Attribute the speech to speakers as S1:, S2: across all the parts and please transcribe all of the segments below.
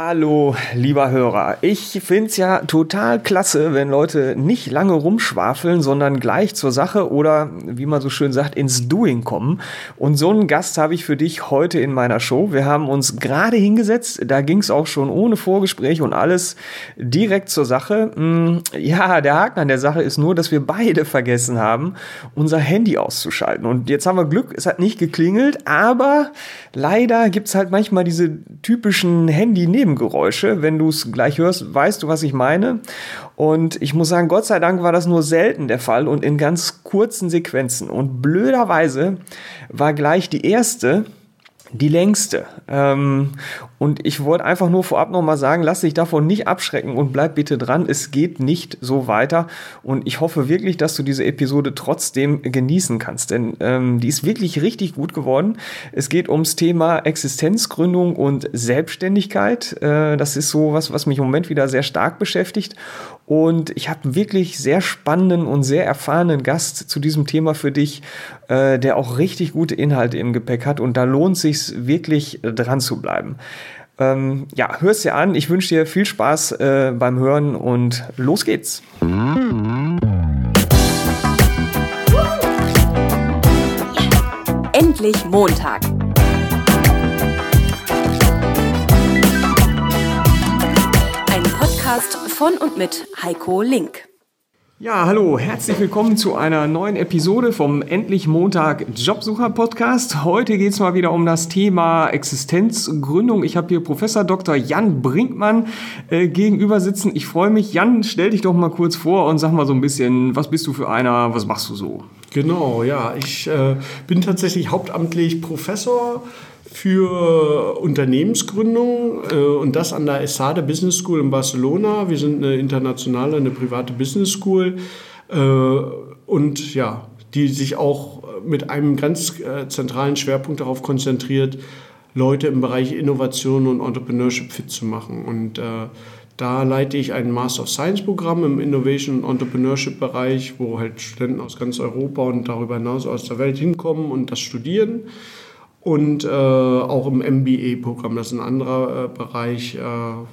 S1: Hallo, lieber Hörer. Ich find's ja total klasse, wenn Leute nicht lange rumschwafeln, sondern gleich zur Sache oder, wie man so schön sagt, ins Doing kommen. Und so einen Gast habe ich für dich heute in meiner Show. Wir haben uns gerade hingesetzt, da ging's auch schon ohne Vorgespräch und alles direkt zur Sache. Hm, ja, der Haken an der Sache ist nur, dass wir beide vergessen haben, unser Handy auszuschalten. Und jetzt haben wir Glück, es hat nicht geklingelt, aber leider gibt's halt manchmal diese typischen Handy- Nebengeräusche. Wenn du es gleich hörst, weißt du, was ich meine. Und ich muss sagen, Gott sei Dank war das nur selten der Fall und in ganz kurzen Sequenzen. Und blöderweise war gleich die erste die längste. Ähm, und ich wollte einfach nur vorab nochmal sagen, lass dich davon nicht abschrecken und bleib bitte dran. Es geht nicht so weiter. Und ich hoffe wirklich, dass du diese Episode trotzdem genießen kannst. Denn ähm, die ist wirklich richtig gut geworden. Es geht ums Thema Existenzgründung und Selbstständigkeit. Äh, das ist so was, was mich im Moment wieder sehr stark beschäftigt. Und ich habe wirklich sehr spannenden und sehr erfahrenen Gast zu diesem Thema für dich, äh, der auch richtig gute Inhalte im Gepäck hat. Und da lohnt sich wirklich dran zu bleiben. Ähm, ja, hör's dir an. Ich wünsche dir viel Spaß äh, beim Hören und los geht's.
S2: Endlich Montag. Ein Podcast von und mit Heiko Link.
S1: Ja, hallo, herzlich willkommen zu einer neuen Episode vom Endlich Montag Jobsucher Podcast. Heute geht's mal wieder um das Thema Existenzgründung. Ich habe hier Professor Dr. Jan Brinkmann äh, gegenüber sitzen. Ich freue mich. Jan, stell dich doch mal kurz vor und sag mal so ein bisschen, was bist du für einer, was machst du so?
S3: Genau, ja, ich äh, bin tatsächlich hauptamtlich Professor für Unternehmensgründung äh, und das an der ESADE Business School in Barcelona. Wir sind eine internationale, eine private Business School äh, und ja, die sich auch mit einem ganz äh, zentralen Schwerpunkt darauf konzentriert, Leute im Bereich Innovation und Entrepreneurship fit zu machen. Und äh, da leite ich ein Master of Science Programm im Innovation und Entrepreneurship Bereich, wo halt Studenten aus ganz Europa und darüber hinaus aus der Welt hinkommen und das studieren und äh, auch im MBA-Programm. Das ist ein anderer äh, Bereich, äh,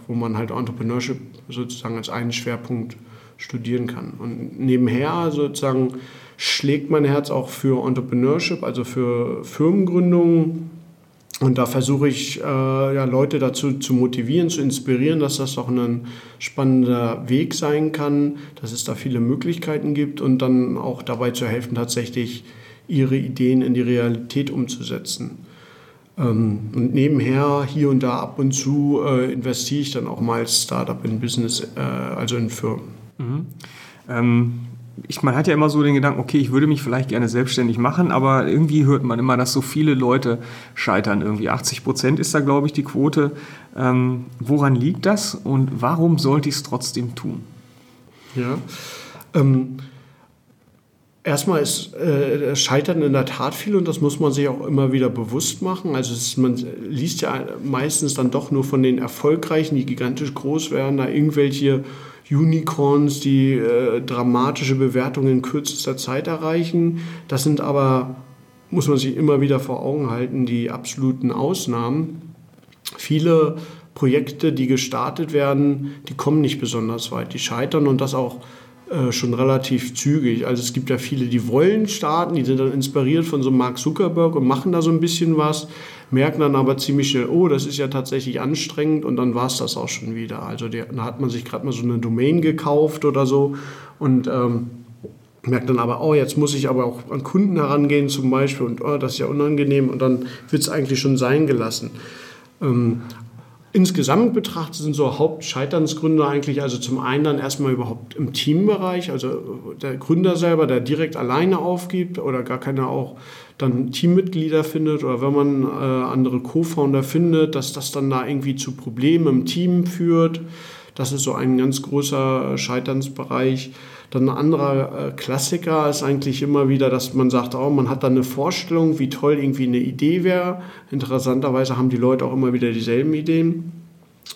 S3: wo man halt Entrepreneurship sozusagen als einen Schwerpunkt studieren kann. Und nebenher sozusagen schlägt mein Herz auch für Entrepreneurship, also für Firmengründungen. Und da versuche ich äh, ja, Leute dazu zu motivieren, zu inspirieren, dass das auch ein spannender Weg sein kann, dass es da viele Möglichkeiten gibt und dann auch dabei zu helfen, tatsächlich ihre Ideen in die Realität umzusetzen. Ähm, und nebenher, hier und da ab und zu, äh, investiere ich dann auch mal als Startup in Business, äh, also in Firmen.
S1: Mhm. Ähm, ich, man hat ja immer so den Gedanken, okay, ich würde mich vielleicht gerne selbstständig machen, aber irgendwie hört man immer, dass so viele Leute scheitern. Irgendwie 80 Prozent ist da, glaube ich, die Quote. Ähm, woran liegt das und warum sollte ich es trotzdem tun?
S3: Ja, ähm, Erstmal ist äh, Scheitern in der Tat viel und das muss man sich auch immer wieder bewusst machen. Also ist, man liest ja meistens dann doch nur von den Erfolgreichen, die gigantisch groß werden, da irgendwelche Unicorns, die äh, dramatische Bewertungen in kürzester Zeit erreichen. Das sind aber, muss man sich immer wieder vor Augen halten, die absoluten Ausnahmen. Viele Projekte, die gestartet werden, die kommen nicht besonders weit, die scheitern und das auch äh, schon relativ zügig. Also es gibt ja viele, die wollen starten, die sind dann inspiriert von so Mark Zuckerberg und machen da so ein bisschen was, merken dann aber ziemlich schnell, oh, das ist ja tatsächlich anstrengend und dann war es das auch schon wieder. Also die, da hat man sich gerade mal so eine Domain gekauft oder so und ähm, merkt dann aber, oh, jetzt muss ich aber auch an Kunden herangehen zum Beispiel und oh, das ist ja unangenehm und dann wird es eigentlich schon sein gelassen. Ähm, Insgesamt betrachtet sind so Hauptscheiternsgründe eigentlich, also zum einen dann erstmal überhaupt im Teambereich, also der Gründer selber, der direkt alleine aufgibt oder gar keine auch dann Teammitglieder findet oder wenn man äh, andere Co-Founder findet, dass das dann da irgendwie zu Problemen im Team führt. Das ist so ein ganz großer Scheiternsbereich. Dann ein anderer äh, Klassiker ist eigentlich immer wieder, dass man sagt, oh, man hat da eine Vorstellung, wie toll irgendwie eine Idee wäre. Interessanterweise haben die Leute auch immer wieder dieselben Ideen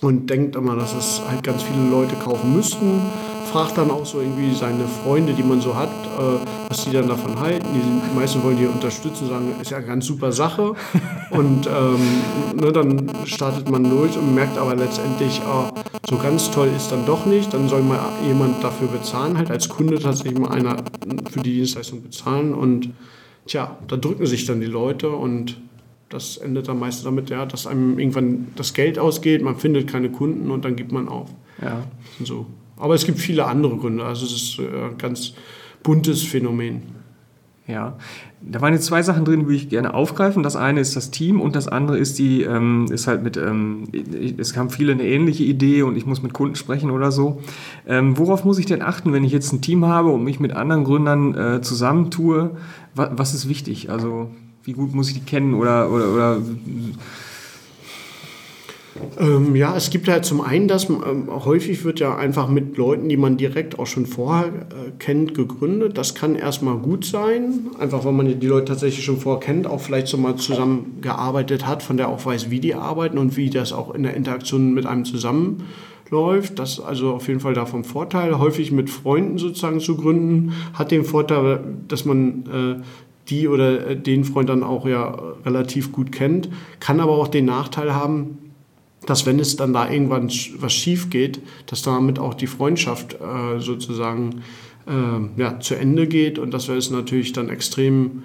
S3: und denkt immer, dass es halt ganz viele Leute kaufen müssten. Fragt dann auch so irgendwie seine Freunde, die man so hat, äh, was die dann davon halten. Die, die meisten wollen die unterstützen, sagen, ist ja eine ganz super Sache. Und ähm, ne, dann startet man durch und merkt aber letztendlich, oh, so ganz toll ist dann doch nicht. Dann soll mal jemand dafür bezahlen, halt als Kunde tatsächlich mal einer für die Dienstleistung bezahlen. Und tja, da drücken sich dann die Leute und das endet dann meistens damit, ja, dass einem irgendwann das Geld ausgeht, man findet keine Kunden und dann gibt man auf.
S1: Ja.
S3: So. Aber es gibt viele andere Gründe. Also es ist ein ganz buntes Phänomen.
S1: Ja, da waren jetzt zwei Sachen drin, die ich gerne aufgreifen. Das eine ist das Team und das andere ist die, ähm, ist halt mit, ähm, es kam viele eine ähnliche Idee und ich muss mit Kunden sprechen oder so. Ähm, worauf muss ich denn achten, wenn ich jetzt ein Team habe und mich mit anderen Gründern äh, zusammentue? Was, was ist wichtig? Also wie gut muss ich die kennen oder, oder, oder
S3: ähm, ja, es gibt halt zum einen das, ähm, häufig wird ja einfach mit Leuten, die man direkt auch schon vorher äh, kennt, gegründet. Das kann erstmal gut sein, einfach weil man die Leute tatsächlich schon vorher kennt, auch vielleicht so mal zusammengearbeitet hat, von der auch weiß, wie die arbeiten und wie das auch in der Interaktion mit einem zusammenläuft. Das ist also auf jeden Fall davon Vorteil. Häufig mit Freunden sozusagen zu gründen, hat den Vorteil, dass man äh, die oder äh, den Freund dann auch ja relativ gut kennt, kann aber auch den Nachteil haben, dass wenn es dann da irgendwann was schief geht, dass damit auch die Freundschaft äh, sozusagen äh, ja, zu Ende geht und das wäre natürlich dann extrem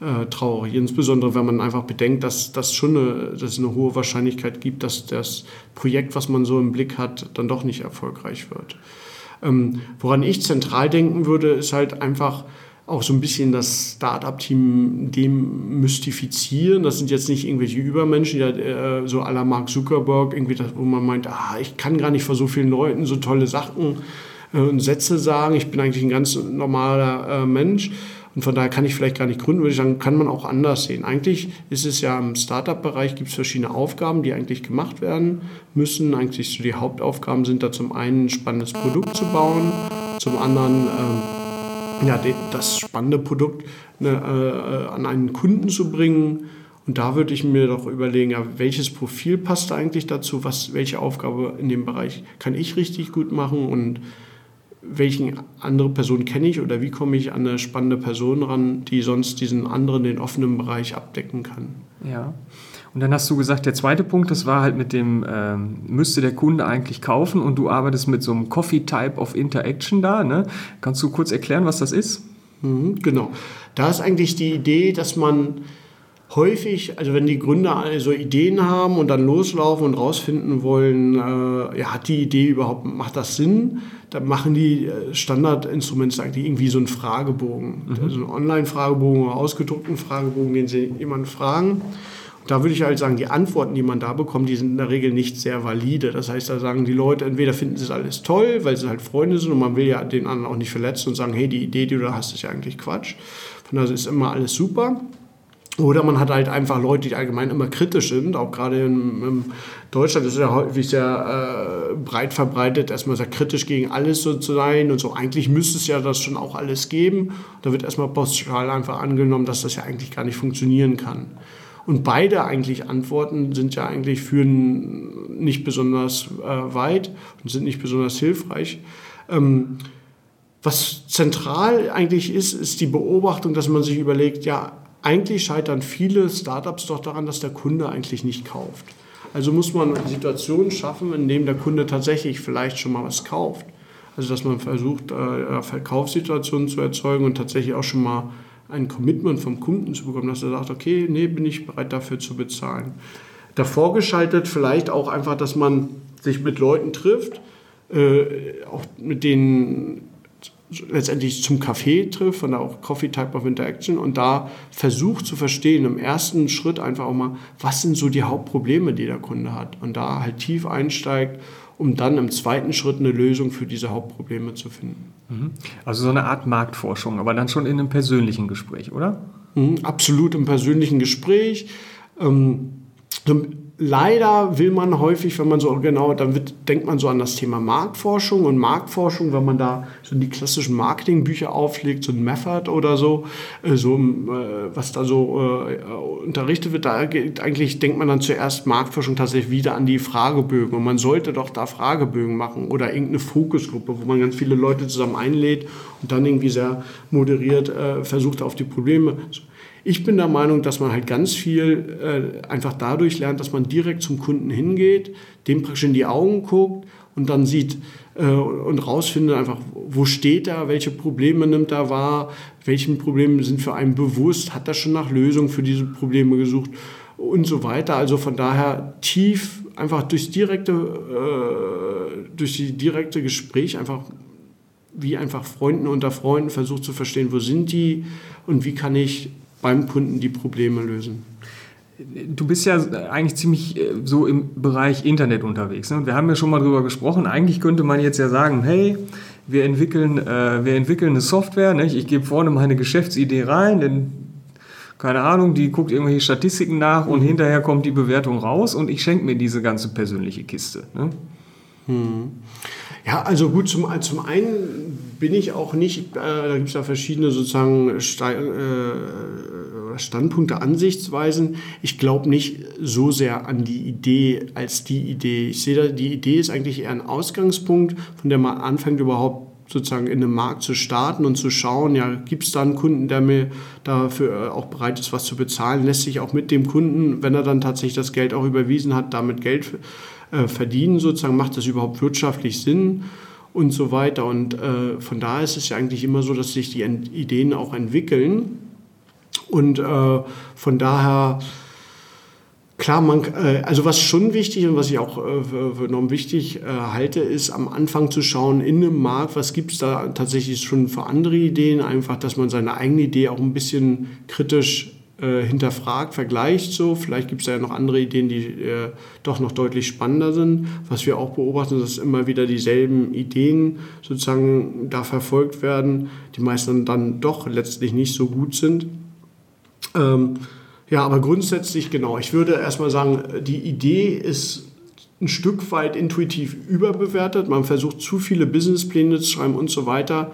S3: äh, traurig. Insbesondere wenn man einfach bedenkt, dass das schon eine, dass eine hohe Wahrscheinlichkeit gibt, dass das Projekt, was man so im Blick hat, dann doch nicht erfolgreich wird. Ähm, woran ich zentral denken würde, ist halt einfach, auch so ein bisschen das Startup-Team demystifizieren. Das sind jetzt nicht irgendwelche Übermenschen, die äh, so à la Mark Zuckerberg, irgendwie das, wo man meint, ah, ich kann gar nicht vor so vielen Leuten so tolle Sachen äh, und Sätze sagen. Ich bin eigentlich ein ganz normaler äh, Mensch. Und von daher kann ich vielleicht gar nicht gründen, würde ich sagen, kann man auch anders sehen. Eigentlich ist es ja im Startup-Bereich, gibt es verschiedene Aufgaben, die eigentlich gemacht werden müssen. Eigentlich so die Hauptaufgaben sind da zum einen ein spannendes Produkt zu bauen, zum anderen ähm, ja, das spannende Produkt ne, äh, an einen Kunden zu bringen. Und da würde ich mir doch überlegen, ja, welches Profil passt eigentlich dazu, was, welche Aufgabe in dem Bereich kann ich richtig gut machen und welchen andere Person kenne ich oder wie komme ich an eine spannende Person ran, die sonst diesen anderen, den offenen Bereich abdecken kann.
S1: Ja. Und dann hast du gesagt, der zweite Punkt, das war halt mit dem, ähm, müsste der Kunde eigentlich kaufen und du arbeitest mit so einem Coffee Type of Interaction da. Ne? Kannst du kurz erklären, was das ist?
S3: Mhm, genau. Da ist eigentlich die Idee, dass man häufig, also wenn die Gründer also Ideen haben und dann loslaufen und rausfinden wollen, äh, ja, hat die Idee überhaupt, macht das Sinn? Dann machen die äh, Standardinstrumente eigentlich irgendwie so einen Fragebogen. Mhm. Also einen Online-Fragebogen oder ausgedruckten Fragebogen, den sie jemanden fragen. Da würde ich halt sagen, die Antworten, die man da bekommt, die sind in der Regel nicht sehr valide. Das heißt, da sagen die Leute, entweder finden sie es alles toll, weil sie halt Freunde sind und man will ja den anderen auch nicht verletzen und sagen, hey, die Idee, die du da hast, ist ja eigentlich Quatsch. Von daher ist immer alles super. Oder man hat halt einfach Leute, die allgemein immer kritisch sind, auch gerade in, in Deutschland ist ja häufig sehr äh, breit verbreitet, erstmal sehr kritisch gegen alles so zu sein und so. Eigentlich müsste es ja das schon auch alles geben. Da wird erstmal pauschal einfach angenommen, dass das ja eigentlich gar nicht funktionieren kann. Und beide eigentlich Antworten sind ja eigentlich führen nicht besonders äh, weit und sind nicht besonders hilfreich. Ähm, was zentral eigentlich ist, ist die Beobachtung, dass man sich überlegt, ja, eigentlich scheitern viele Startups doch daran, dass der Kunde eigentlich nicht kauft. Also muss man Situationen schaffen, in denen der Kunde tatsächlich vielleicht schon mal was kauft. Also dass man versucht, äh, Verkaufssituationen zu erzeugen und tatsächlich auch schon mal ein Commitment vom Kunden zu bekommen, dass er sagt, okay, nee, bin ich bereit dafür zu bezahlen. Davor geschaltet vielleicht auch einfach, dass man sich mit Leuten trifft, äh, auch mit denen letztendlich zum Café trifft, von der auch Coffee Type of Interaction und da versucht zu verstehen, im ersten Schritt einfach auch mal, was sind so die Hauptprobleme, die der Kunde hat und da halt tief einsteigt um dann im zweiten Schritt eine Lösung für diese Hauptprobleme zu finden.
S1: Mhm. Also so eine Art Marktforschung, aber dann schon in einem persönlichen Gespräch, oder?
S3: Mhm, absolut im persönlichen Gespräch. Ähm, leider will man häufig, wenn man so genau, dann wird, denkt man so an das Thema Marktforschung und Marktforschung, wenn man da so die klassischen Marketingbücher auflegt, so ein Method oder so, äh, so äh, was da so äh, unterrichtet wird, da geht, eigentlich denkt man dann zuerst Marktforschung tatsächlich wieder an die Fragebögen und man sollte doch da Fragebögen machen oder irgendeine Fokusgruppe, wo man ganz viele Leute zusammen einlädt und dann irgendwie sehr moderiert versucht auf die Probleme ich bin der Meinung, dass man halt ganz viel äh, einfach dadurch lernt, dass man direkt zum Kunden hingeht, dem praktisch in die Augen guckt und dann sieht äh, und rausfindet einfach, wo steht er, welche Probleme nimmt er wahr, welchen Probleme sind für einen bewusst, hat er schon nach Lösungen für diese Probleme gesucht und so weiter. Also von daher tief einfach durchs direkte, äh, durch die direkte Gespräch einfach wie einfach Freunden unter Freunden versucht zu verstehen, wo sind die und wie kann ich beim Kunden die Probleme lösen.
S1: Du bist ja eigentlich ziemlich äh, so im Bereich Internet unterwegs. Ne? wir haben ja schon mal darüber gesprochen. Eigentlich könnte man jetzt ja sagen, hey, wir entwickeln, äh, wir entwickeln eine Software. Nicht? Ich gebe vorne meine Geschäftsidee rein, denn keine Ahnung, die guckt irgendwelche Statistiken nach und mhm. hinterher kommt die Bewertung raus und ich schenke mir diese ganze persönliche Kiste. Ne?
S3: Mhm. Ja, also gut, zum, zum einen bin ich auch nicht, äh, da gibt es ja verschiedene sozusagen äh, Standpunkte, Ansichtsweisen. Ich glaube nicht so sehr an die Idee als die Idee. Ich sehe, die Idee ist eigentlich eher ein Ausgangspunkt, von der man anfängt überhaupt sozusagen in einem Markt zu starten und zu schauen, ja, gibt es da einen Kunden, der mir dafür äh, auch bereit ist, was zu bezahlen, lässt sich auch mit dem Kunden, wenn er dann tatsächlich das Geld auch überwiesen hat, damit Geld äh, verdienen, sozusagen, macht das überhaupt wirtschaftlich Sinn und so weiter. Und äh, von daher ist es ja eigentlich immer so, dass sich die Ideen auch entwickeln. Und äh, von daher, klar, man, äh, also was schon wichtig und was ich auch äh, für enorm wichtig äh, halte, ist am Anfang zu schauen in einem Markt, was gibt es da tatsächlich schon für andere Ideen, einfach, dass man seine eigene Idee auch ein bisschen kritisch äh, hinterfragt, vergleicht so. Vielleicht gibt es ja noch andere Ideen, die äh, doch noch deutlich spannender sind. Was wir auch beobachten, dass immer wieder dieselben Ideen sozusagen da verfolgt werden, die meisten dann doch letztlich nicht so gut sind. Ähm, ja, aber grundsätzlich genau. Ich würde erstmal sagen, die Idee ist ein Stück weit intuitiv überbewertet. Man versucht zu viele Businesspläne zu schreiben und so weiter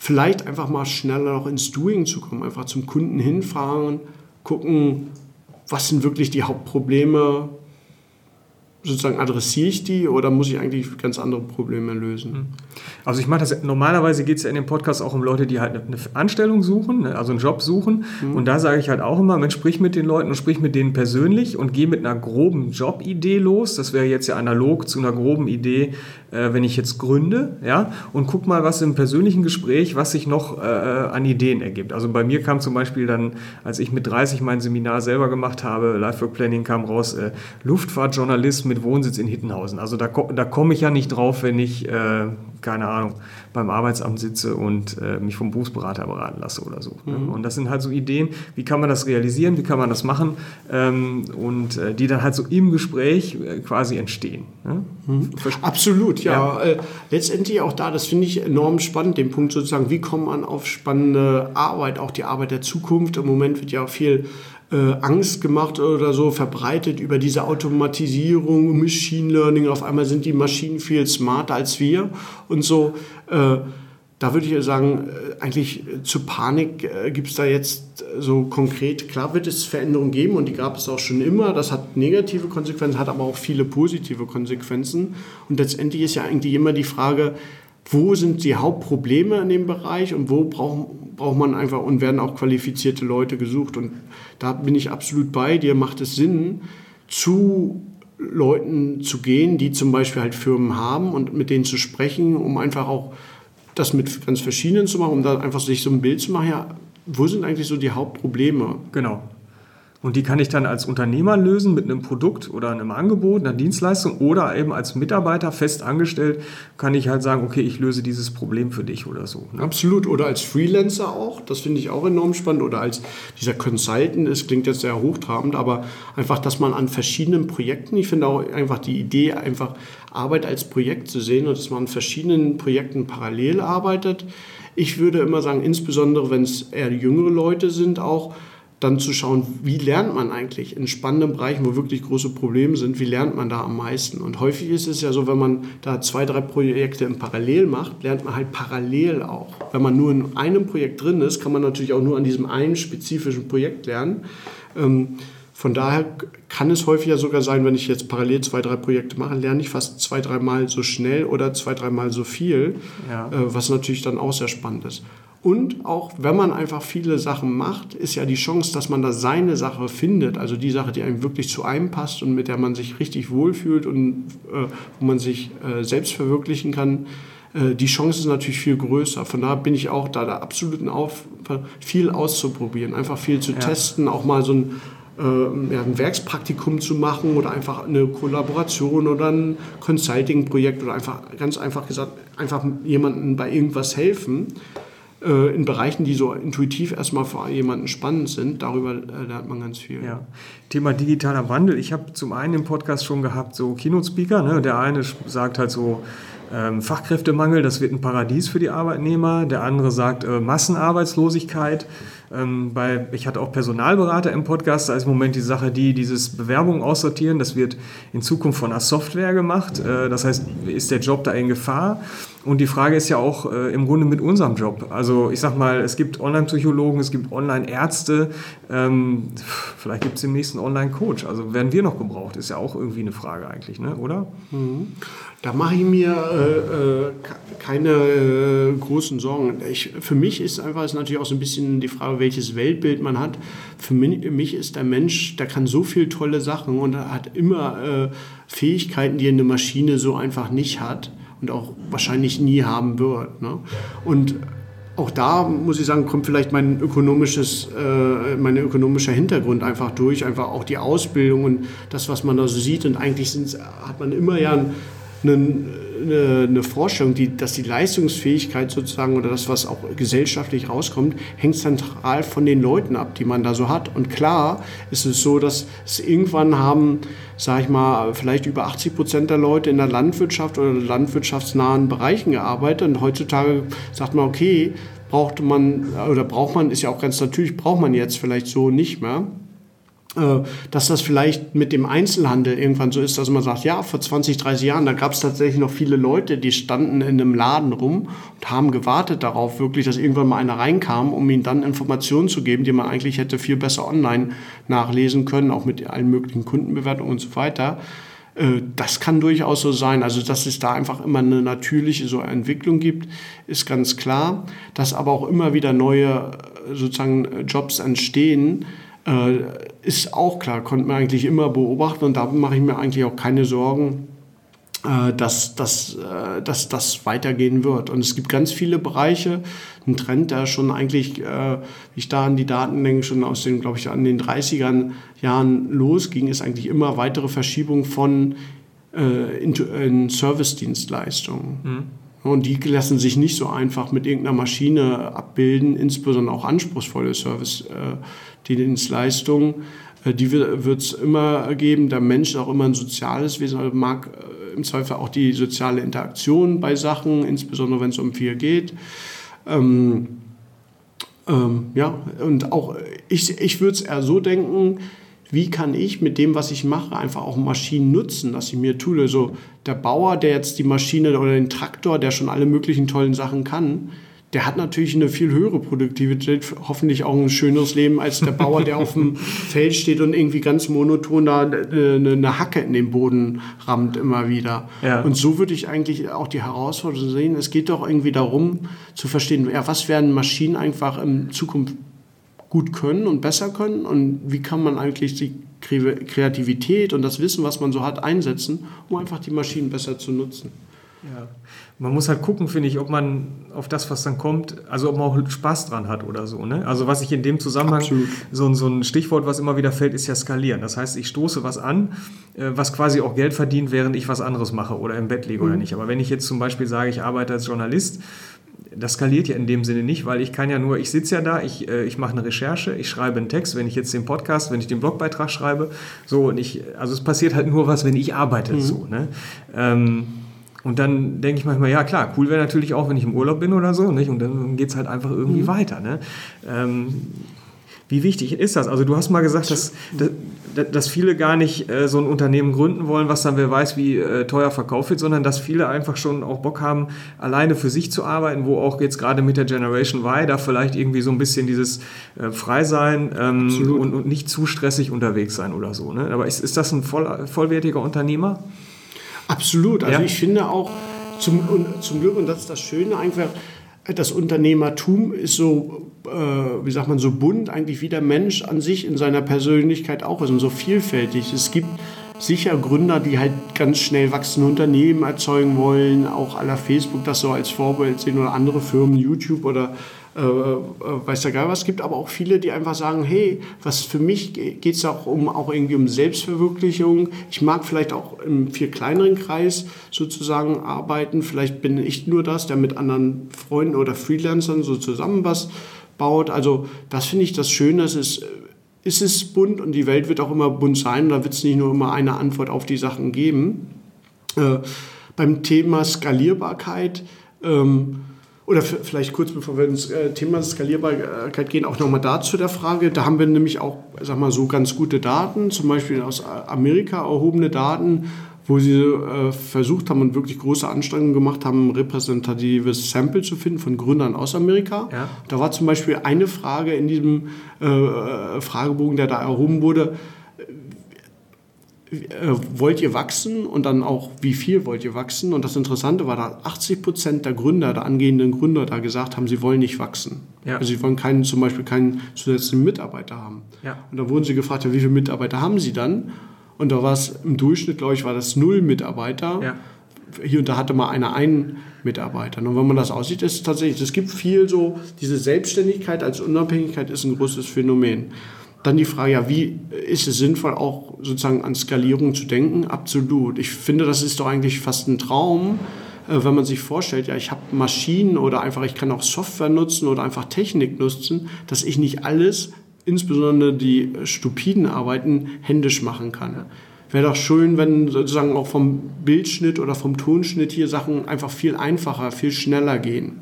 S3: vielleicht einfach mal schneller noch ins Doing zu kommen, einfach zum Kunden hinfahren, gucken, was sind wirklich die Hauptprobleme, sozusagen adressiere ich die oder muss ich eigentlich ganz andere Probleme lösen? Hm.
S1: Also ich mache das, normalerweise geht es ja in dem Podcast auch um Leute, die halt eine Anstellung suchen, ne, also einen Job suchen. Mhm. Und da sage ich halt auch immer, man spricht mit den Leuten und spricht mit denen persönlich und geh mit einer groben Jobidee los. Das wäre jetzt ja analog zu einer groben Idee, äh, wenn ich jetzt gründe, ja, und guck mal, was im persönlichen Gespräch, was sich noch äh, an Ideen ergibt. Also bei mir kam zum Beispiel dann, als ich mit 30 mein Seminar selber gemacht habe, Lifework Planning kam raus, äh, Luftfahrtjournalist mit Wohnsitz in Hittenhausen. Also da, da komme ich ja nicht drauf, wenn ich, äh, keine Ahnung, beim Arbeitsamt sitze und äh, mich vom Berufsberater beraten lasse oder so. Ne? Mhm. Und das sind halt so Ideen, wie kann man das realisieren, wie kann man das machen ähm, und äh, die dann halt so im Gespräch äh, quasi entstehen.
S3: Ne? Mhm. Absolut, ja. ja. Äh, letztendlich auch da, das finde ich enorm spannend, den Punkt sozusagen, wie kommt man auf spannende Arbeit, auch die Arbeit der Zukunft. Im Moment wird ja auch viel äh, Angst gemacht oder so verbreitet über diese Automatisierung, Machine Learning. Auf einmal sind die Maschinen viel smarter als wir und so. Äh, da würde ich sagen, äh, eigentlich zu Panik äh, gibt es da jetzt so konkret, klar wird es Veränderungen geben und die gab es auch schon immer. Das hat negative Konsequenzen, hat aber auch viele positive Konsequenzen. Und letztendlich ist ja eigentlich immer die Frage, wo sind die Hauptprobleme in dem Bereich und wo braucht, braucht man einfach und werden auch qualifizierte Leute gesucht. Und da bin ich absolut bei dir, macht es Sinn, zu Leuten zu gehen, die zum Beispiel halt Firmen haben und mit denen zu sprechen, um einfach auch das mit ganz verschiedenen zu machen, um da einfach sich so ein Bild zu machen, ja, wo sind eigentlich so die Hauptprobleme?
S1: Genau. Und die kann ich dann als Unternehmer lösen mit einem Produkt oder einem Angebot, einer Dienstleistung oder eben als Mitarbeiter fest angestellt kann ich halt sagen, okay, ich löse dieses Problem für dich oder so.
S3: Ne? Absolut. Oder als Freelancer auch, das finde ich auch enorm spannend. Oder als dieser Consultant, das klingt jetzt sehr hochtrabend, aber einfach, dass man an verschiedenen Projekten, ich finde auch einfach die Idee, einfach Arbeit als Projekt zu sehen und dass man an verschiedenen Projekten parallel arbeitet. Ich würde immer sagen, insbesondere wenn es eher jüngere Leute sind, auch, dann zu schauen, wie lernt man eigentlich in spannenden Bereichen, wo wirklich große Probleme sind, wie lernt man da am meisten? Und häufig ist es ja so, wenn man da zwei, drei Projekte im Parallel macht, lernt man halt parallel auch. Wenn man nur in einem Projekt drin ist, kann man natürlich auch nur an diesem einen spezifischen Projekt lernen. Ähm, von daher kann es häufiger sogar sein, wenn ich jetzt parallel zwei, drei Projekte mache, lerne ich fast zwei, dreimal so schnell oder zwei, dreimal so viel, ja. Äh, was natürlich dann auch sehr spannend ist. Und auch wenn man einfach viele Sachen macht, ist ja die Chance, dass man da seine Sache findet, also die Sache, die einem wirklich zu einem passt und mit der man sich richtig wohlfühlt und äh, wo man sich äh, selbst verwirklichen kann, äh, die Chance ist natürlich viel größer. Von daher bin ich auch da der absoluten Auf, viel auszuprobieren, einfach viel zu ja. testen, auch mal so ein äh, ja, ein Werkspraktikum zu machen oder einfach eine Kollaboration oder ein Consulting-Projekt oder einfach ganz einfach gesagt, einfach jemandem bei irgendwas helfen äh, in Bereichen, die so intuitiv erstmal für jemanden spannend sind. Darüber äh, lernt man ganz viel.
S1: Ja. Thema digitaler Wandel. Ich habe zum einen im Podcast schon gehabt, so Keynote-Speaker. Ne? Der eine sagt halt so, ähm, Fachkräftemangel, das wird ein Paradies für die Arbeitnehmer. Der andere sagt äh, Massenarbeitslosigkeit. Ähm, bei, ich hatte auch Personalberater im Podcast, da ist im Moment die Sache, die dieses Bewerbungen aussortieren, das wird in Zukunft von einer Software gemacht. Äh, das heißt, ist der Job da in Gefahr? Und die Frage ist ja auch äh, im Grunde mit unserem Job. Also ich sag mal, es gibt Online-Psychologen, es gibt Online-Ärzte, ähm, vielleicht gibt es demnächst einen Online-Coach. Also werden wir noch gebraucht, ist ja auch irgendwie eine Frage eigentlich, ne? oder?
S3: Mhm. Da mache ich mir äh, äh keine äh, großen Sorgen. Ich, für mich ist einfach ist natürlich auch so ein bisschen die Frage, welches Weltbild man hat. Für mich ist der Mensch, der kann so viele tolle Sachen und hat immer äh, Fähigkeiten, die eine Maschine so einfach nicht hat und auch wahrscheinlich nie haben wird. Ne? Und auch da muss ich sagen, kommt vielleicht mein ökonomisches, äh, mein ökonomischer Hintergrund einfach durch, einfach auch die Ausbildung und das, was man da so sieht. Und eigentlich hat man immer ja einen, einen eine, eine Vorstellung, die, dass die Leistungsfähigkeit sozusagen oder das, was auch gesellschaftlich rauskommt, hängt zentral von den Leuten ab, die man da so hat. Und klar ist es so, dass es irgendwann haben, sage ich mal, vielleicht über 80 Prozent der Leute in der Landwirtschaft oder landwirtschaftsnahen Bereichen gearbeitet. Und heutzutage sagt man, okay, brauchte man oder braucht man, ist ja auch ganz natürlich, braucht man jetzt vielleicht so nicht mehr. Äh, dass das vielleicht mit dem Einzelhandel irgendwann so ist, dass man sagt, ja, vor 20, 30 Jahren, da gab es tatsächlich noch viele Leute, die standen in einem Laden rum und haben gewartet darauf, wirklich, dass irgendwann mal einer reinkam, um ihnen dann Informationen zu geben, die man eigentlich hätte viel besser online nachlesen können, auch mit allen möglichen Kundenbewertungen und so weiter. Äh, das kann durchaus so sein. Also, dass es da einfach immer eine natürliche so Entwicklung gibt, ist ganz klar. Dass aber auch immer wieder neue äh, sozusagen Jobs entstehen, ist auch klar, konnte man eigentlich immer beobachten und da mache ich mir eigentlich auch keine Sorgen, äh, dass, dass, äh, dass das weitergehen wird. Und es gibt ganz viele Bereiche, ein Trend, der schon eigentlich, äh, ich da an die Daten denke, schon aus den, glaube ich, an den 30er Jahren losging, ist eigentlich immer weitere Verschiebung von äh, in, in Service-Dienstleistungen. Mhm. Und die lassen sich nicht so einfach mit irgendeiner Maschine abbilden, insbesondere auch anspruchsvolle Service. Äh, die äh, wird es immer geben. Der Mensch ist auch immer ein soziales Wesen, also mag äh, im Zweifel auch die soziale Interaktion bei Sachen, insbesondere wenn es um viel geht. Ähm, ähm, ja, und auch ich, ich würde es eher so denken, wie kann ich mit dem, was ich mache, einfach auch Maschinen nutzen, dass ich mir tue. So der Bauer, der jetzt die Maschine oder den Traktor, der schon alle möglichen tollen Sachen kann, der hat natürlich eine viel höhere Produktivität, hoffentlich auch ein schöneres Leben als der Bauer, der auf dem Feld steht und irgendwie ganz monoton da eine, eine Hacke in den Boden rammt immer wieder. Ja. Und so würde ich eigentlich auch die Herausforderung sehen. Es geht doch irgendwie darum zu verstehen, ja, was werden Maschinen einfach in Zukunft gut können und besser können und wie kann man eigentlich die Kreativität und das Wissen, was man so hat, einsetzen, um einfach die Maschinen besser zu nutzen.
S1: Ja. Man muss halt gucken, finde ich, ob man auf das, was dann kommt, also ob man auch Spaß dran hat oder so. Ne? Also was ich in dem Zusammenhang, so, so, ein Stichwort, was immer wieder fällt, ist ja skalieren. Das heißt, ich stoße was an, äh, was quasi auch Geld verdient, während ich was anderes mache oder im Bett liege mhm. oder nicht. Aber wenn ich jetzt zum Beispiel sage, ich arbeite als Journalist, das skaliert ja in dem Sinne nicht, weil ich kann ja nur, ich sitze ja da, ich, äh, ich mache eine Recherche, ich schreibe einen Text, wenn ich jetzt den Podcast, wenn ich den Blogbeitrag schreibe, so und ich, also es passiert halt nur was, wenn ich arbeite, mhm. so. Ne? Ähm, und dann denke ich manchmal, ja klar, cool wäre natürlich auch, wenn ich im Urlaub bin oder so, nicht? Und dann geht es halt einfach irgendwie mhm. weiter. Ne? Ähm, Wie wichtig ist das? Also du hast mal gesagt, dass, dass, dass viele gar nicht äh, so ein Unternehmen gründen wollen, was dann wer weiß, wie äh, teuer verkauft wird, sondern dass viele einfach schon auch Bock haben, alleine für sich zu arbeiten, wo auch jetzt gerade mit der Generation Y da vielleicht irgendwie so ein bisschen dieses äh, Freisein ähm, und, und, nicht zu stressig unterwegs sein oder so. Ne? Aber ist, ist das ein voll, vollwertiger Unternehmer?
S3: Absolut. Also ja. ich finde auch zum, zum Glück, und das ist das Schöne, einfach, das Unternehmertum ist so, äh, wie sagt man, so bunt eigentlich wie der Mensch an sich in seiner Persönlichkeit auch ist und so vielfältig. Es gibt sicher Gründer, die halt ganz schnell wachsende Unternehmen erzeugen wollen, auch aller Facebook das so als Vorbild sehen oder andere Firmen, YouTube oder äh, äh, weiß der Geil was. Es gibt aber auch viele, die einfach sagen, hey, was für mich geht es auch um auch irgendwie um Selbstverwirklichung. Ich mag vielleicht auch im viel kleineren Kreis sozusagen arbeiten. Vielleicht bin ich nur das, der mit anderen Freunden oder Freelancern so zusammen was baut. Also das finde ich das Schöne. Es ist, es bunt und die Welt wird auch immer bunt sein. Da wird es nicht nur immer eine Antwort auf die Sachen geben. Äh, beim Thema Skalierbarkeit ähm, oder vielleicht kurz bevor wir ins äh, Thema Skalierbarkeit gehen, auch nochmal dazu der Frage. Da haben wir nämlich auch, sag mal, so ganz gute Daten, zum Beispiel aus Amerika erhobene Daten, wo sie äh, versucht haben und wirklich große Anstrengungen gemacht haben, ein repräsentatives Sample zu finden von Gründern aus Amerika. Ja. Da war zum Beispiel eine Frage in diesem äh, Fragebogen, der da erhoben wurde, äh, wollt ihr wachsen und dann auch, wie viel wollt ihr wachsen? Und das Interessante war, dass 80 Prozent der Gründer, der angehenden Gründer, da gesagt haben, sie wollen nicht wachsen. Ja. Also sie wollen keinen, zum Beispiel keinen zusätzlichen Mitarbeiter haben. Ja. Und da wurden sie gefragt, ja, wie viele Mitarbeiter haben sie dann? Und da war es im Durchschnitt, glaube ich, war das null Mitarbeiter. Ja. Hier und da hatte mal einer einen Mitarbeiter. Und wenn man das aussieht, ist es tatsächlich, es gibt viel so, diese Selbstständigkeit als Unabhängigkeit ist ein großes Phänomen. Dann die Frage, ja, wie ist es sinnvoll, auch sozusagen an Skalierung zu denken? Absolut. Ich finde, das ist doch eigentlich fast ein Traum, äh, wenn man sich vorstellt, ja, ich habe Maschinen oder einfach, ich kann auch Software nutzen oder einfach Technik nutzen, dass ich nicht alles, insbesondere die stupiden Arbeiten, händisch machen kann. Wäre doch schön, wenn sozusagen auch vom Bildschnitt oder vom Tonschnitt hier Sachen einfach viel einfacher, viel schneller gehen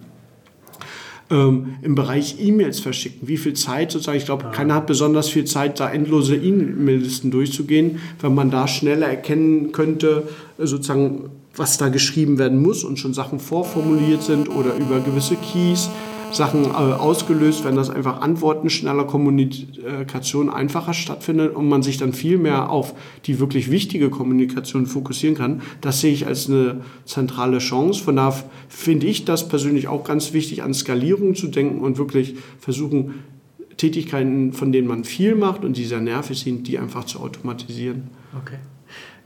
S3: ähm, im Bereich E-Mails verschicken. Wie viel Zeit sozusagen, ich glaube, keiner hat besonders viel Zeit, da endlose E-Mail-Listen durchzugehen, wenn man da schneller erkennen könnte, sozusagen, was da geschrieben werden muss und schon Sachen vorformuliert sind oder über gewisse Keys Sachen äh, ausgelöst werden, dass einfach Antworten schneller Kommunikation einfacher stattfindet und man sich dann viel mehr auf die wirklich wichtige Kommunikation fokussieren kann. Das sehe ich als eine zentrale Chance. Von daher finde ich das persönlich auch ganz wichtig, an Skalierung zu denken und wirklich versuchen, Tätigkeiten, von denen man viel macht und die sehr nervig sind, die einfach zu automatisieren.
S1: Okay.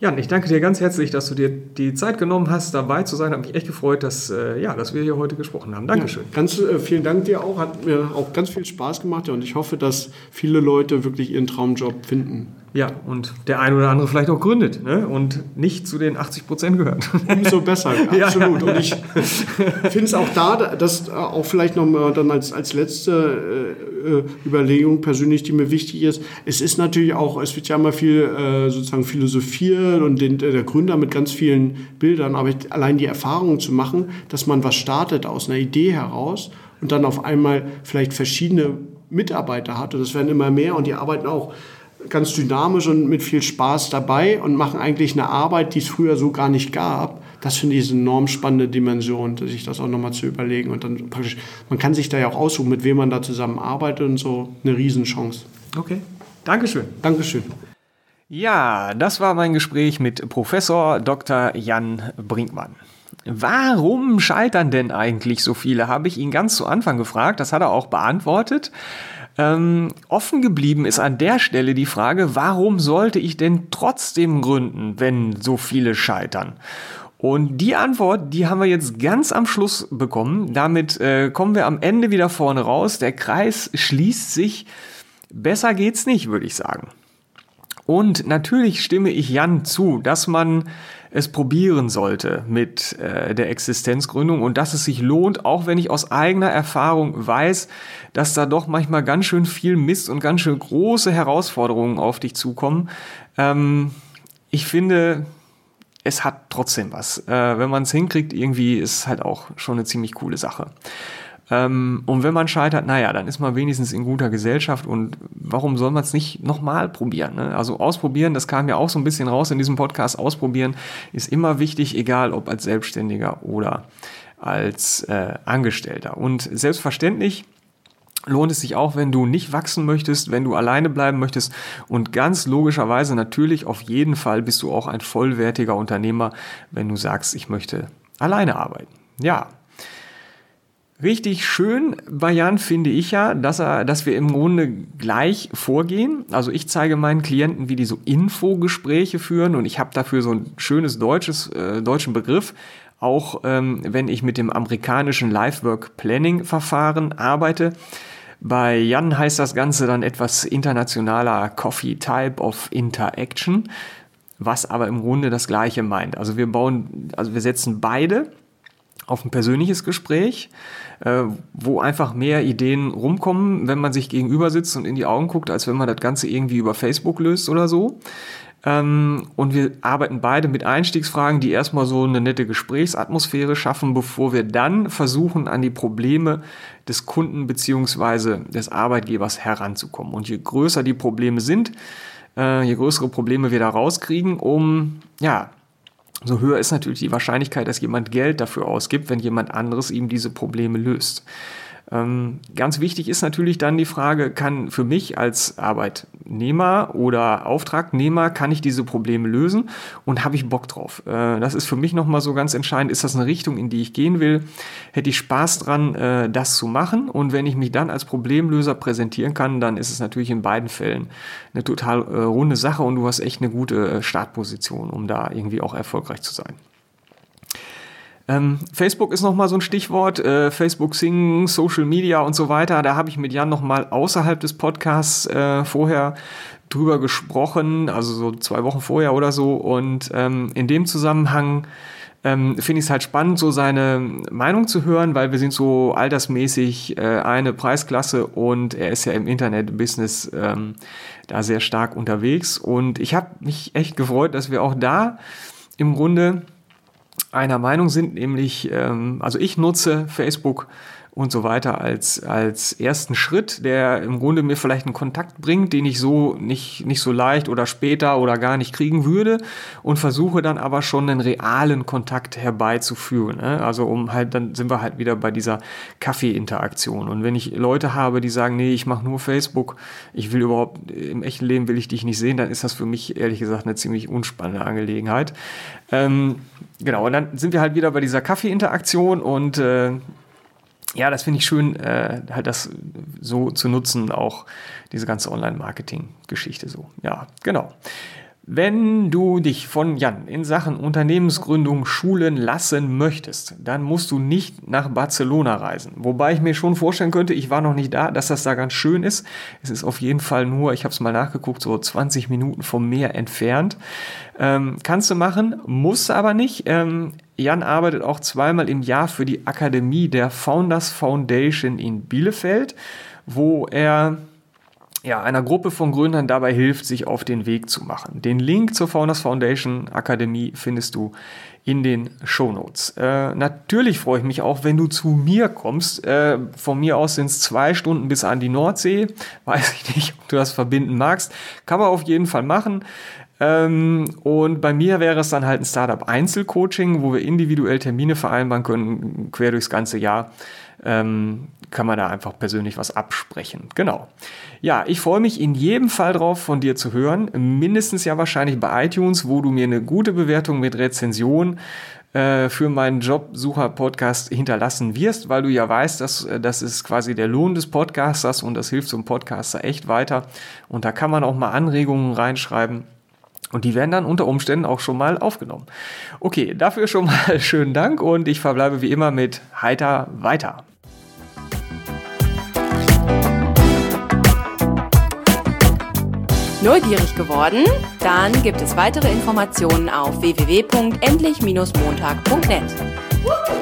S1: Jan, ich danke dir ganz herzlich, dass du dir die Zeit genommen hast, dabei zu sein. Hat mich echt gefreut, dass, äh, ja, dass wir hier heute gesprochen haben. Dankeschön.
S3: Ja, ganz äh, vielen Dank dir auch. Hat mir auch ganz viel Spaß gemacht und ich hoffe, dass viele Leute wirklich ihren Traumjob finden.
S1: Ja, und der ein oder andere vielleicht auch gründet ne? und nicht zu den 80 Prozent gehört.
S3: Umso besser, absolut. Ja. Und ich finde es auch da, dass auch vielleicht nochmal dann als, als letzte äh, Überlegung persönlich, die mir wichtig ist, es ist natürlich auch, es wird ja immer viel äh, sozusagen philosophiert und den, der Gründer mit ganz vielen Bildern, aber allein die Erfahrung zu machen, dass man was startet aus einer Idee heraus und dann auf einmal vielleicht verschiedene Mitarbeiter hat und das werden immer mehr und die arbeiten auch ganz dynamisch und mit viel Spaß dabei und machen eigentlich eine Arbeit, die es früher so gar nicht gab. Das finde ich eine enorm spannende Dimension, sich das auch nochmal zu überlegen. Und dann praktisch, man kann sich da ja auch aussuchen, mit wem man da zusammenarbeitet und so eine Riesenchance.
S1: Okay. Dankeschön.
S3: Dankeschön.
S1: Ja, das war mein Gespräch mit Professor Dr. Jan Brinkmann. Warum scheitern denn eigentlich so viele, habe ich ihn ganz zu Anfang gefragt. Das hat er auch beantwortet. Ähm, offen geblieben ist an der Stelle die Frage, warum sollte ich denn trotzdem gründen, wenn so viele scheitern? Und die Antwort, die haben wir jetzt ganz am Schluss bekommen. Damit äh, kommen wir am Ende wieder vorne raus. Der Kreis schließt sich. Besser geht's nicht, würde ich sagen. Und natürlich stimme ich Jan zu, dass man es probieren sollte mit äh, der Existenzgründung und dass es sich lohnt, auch wenn ich aus eigener Erfahrung weiß, dass da doch manchmal ganz schön viel Mist und ganz schön große Herausforderungen auf dich zukommen. Ähm, ich finde, es hat trotzdem was. Äh, wenn man es hinkriegt, irgendwie ist halt auch schon eine ziemlich coole Sache. Ähm, und wenn man scheitert, naja, dann ist man wenigstens in guter Gesellschaft und warum soll man es nicht nochmal probieren? Ne? Also ausprobieren, das kam ja auch so ein bisschen raus in diesem Podcast, ausprobieren ist immer wichtig, egal ob als Selbstständiger oder als äh, Angestellter. Und selbstverständlich lohnt es sich auch, wenn du nicht wachsen möchtest, wenn du alleine bleiben möchtest und ganz logischerweise natürlich auf jeden Fall bist du auch ein vollwertiger Unternehmer, wenn du sagst, ich möchte alleine arbeiten. Ja. Richtig schön bei Jan finde ich ja, dass er, dass wir im Grunde gleich vorgehen. Also ich zeige meinen Klienten, wie die so Infogespräche führen und ich habe dafür so ein schönes deutsches, äh, deutschen Begriff. Auch ähm, wenn ich mit dem amerikanischen Life-Work Planning Verfahren arbeite. Bei Jan heißt das Ganze dann etwas internationaler Coffee Type of Interaction, was aber im Grunde das Gleiche meint. Also wir bauen, also wir setzen beide auf ein persönliches Gespräch, äh, wo einfach mehr Ideen rumkommen, wenn man sich gegenüber sitzt und in die Augen guckt, als wenn man das Ganze irgendwie über Facebook löst oder so. Ähm, und wir arbeiten beide mit Einstiegsfragen, die erstmal so eine nette Gesprächsatmosphäre schaffen, bevor wir dann versuchen, an die Probleme des Kunden beziehungsweise des Arbeitgebers heranzukommen. Und je größer die Probleme sind, äh, je größere Probleme wir da rauskriegen, um ja, so höher ist natürlich die Wahrscheinlichkeit, dass jemand Geld dafür ausgibt, wenn jemand anderes ihm diese Probleme löst. Ähm, ganz wichtig ist natürlich dann die Frage, kann für mich als Arbeitnehmer oder Auftragnehmer, kann ich diese Probleme lösen und habe ich Bock drauf? Äh, das ist für mich nochmal so ganz entscheidend. Ist das eine Richtung, in die ich gehen will? Hätte ich Spaß dran, äh, das zu machen? Und wenn ich mich dann als Problemlöser präsentieren kann, dann ist es natürlich in beiden Fällen eine total äh, runde Sache und du hast echt eine gute Startposition, um da irgendwie auch erfolgreich zu sein. Ähm, Facebook ist nochmal so ein Stichwort. Äh, Facebook Sing, Social Media und so weiter. Da habe ich mit Jan nochmal außerhalb des Podcasts äh, vorher drüber gesprochen, also so zwei Wochen vorher oder so. Und ähm, in dem Zusammenhang ähm, finde ich es halt spannend, so seine Meinung zu hören, weil wir sind so altersmäßig äh, eine Preisklasse und er ist ja im Internet-Business ähm, da sehr stark unterwegs. Und ich habe mich echt gefreut, dass wir auch da im Grunde einer Meinung sind, nämlich, ähm, also ich nutze Facebook und so weiter als, als ersten Schritt, der im Grunde mir vielleicht einen Kontakt bringt, den ich so nicht, nicht so leicht oder später oder gar nicht kriegen würde und versuche dann aber schon einen realen Kontakt herbeizuführen. Ne? Also um halt, dann sind wir halt wieder bei dieser Kaffee-Interaktion. Und wenn ich Leute habe, die sagen, nee, ich mache nur Facebook, ich will überhaupt, im echten Leben will ich dich nicht sehen, dann ist das für mich ehrlich gesagt eine ziemlich unspannende Angelegenheit. Ähm, genau, und dann sind wir halt wieder bei dieser Kaffee-Interaktion und äh, ja, das finde ich schön, äh, halt das so zu nutzen, auch diese ganze Online-Marketing-Geschichte so. Ja, genau. Wenn du dich von Jan in Sachen Unternehmensgründung schulen lassen möchtest, dann musst du nicht nach Barcelona reisen. Wobei ich mir schon vorstellen könnte, ich war noch nicht da, dass das da ganz schön ist. Es ist auf jeden Fall nur, ich habe es mal nachgeguckt, so 20 Minuten vom Meer entfernt. Ähm, kannst du machen, muss aber nicht. Ähm, Jan arbeitet auch zweimal im Jahr für die Akademie der Founders Foundation in Bielefeld, wo er ja, einer Gruppe von Gründern dabei hilft, sich auf den Weg zu machen. Den Link zur Founders Foundation Akademie findest du in den Show Notes. Äh, natürlich freue ich mich auch, wenn du zu mir kommst. Äh, von mir aus sind es zwei Stunden bis an die Nordsee. Weiß ich nicht, ob du das verbinden magst. Kann man auf jeden Fall machen. Ähm, und bei mir wäre es dann halt ein Startup Einzelcoaching, wo wir individuell Termine vereinbaren können, quer durchs ganze Jahr. Ähm, kann man da einfach persönlich was absprechen. Genau. Ja, ich freue mich in jedem Fall drauf, von dir zu hören. Mindestens ja wahrscheinlich bei iTunes, wo du mir eine gute Bewertung mit Rezension äh, für meinen Jobsucher-Podcast hinterlassen wirst, weil du ja weißt, dass äh, das ist quasi der Lohn des Podcasters und das hilft zum Podcaster echt weiter. Und da kann man auch mal Anregungen reinschreiben. Und die werden dann unter Umständen auch schon mal aufgenommen. Okay, dafür schon mal schönen Dank und ich verbleibe wie immer mit heiter weiter.
S2: Neugierig geworden? Dann gibt es weitere Informationen auf www.endlich-montag.net.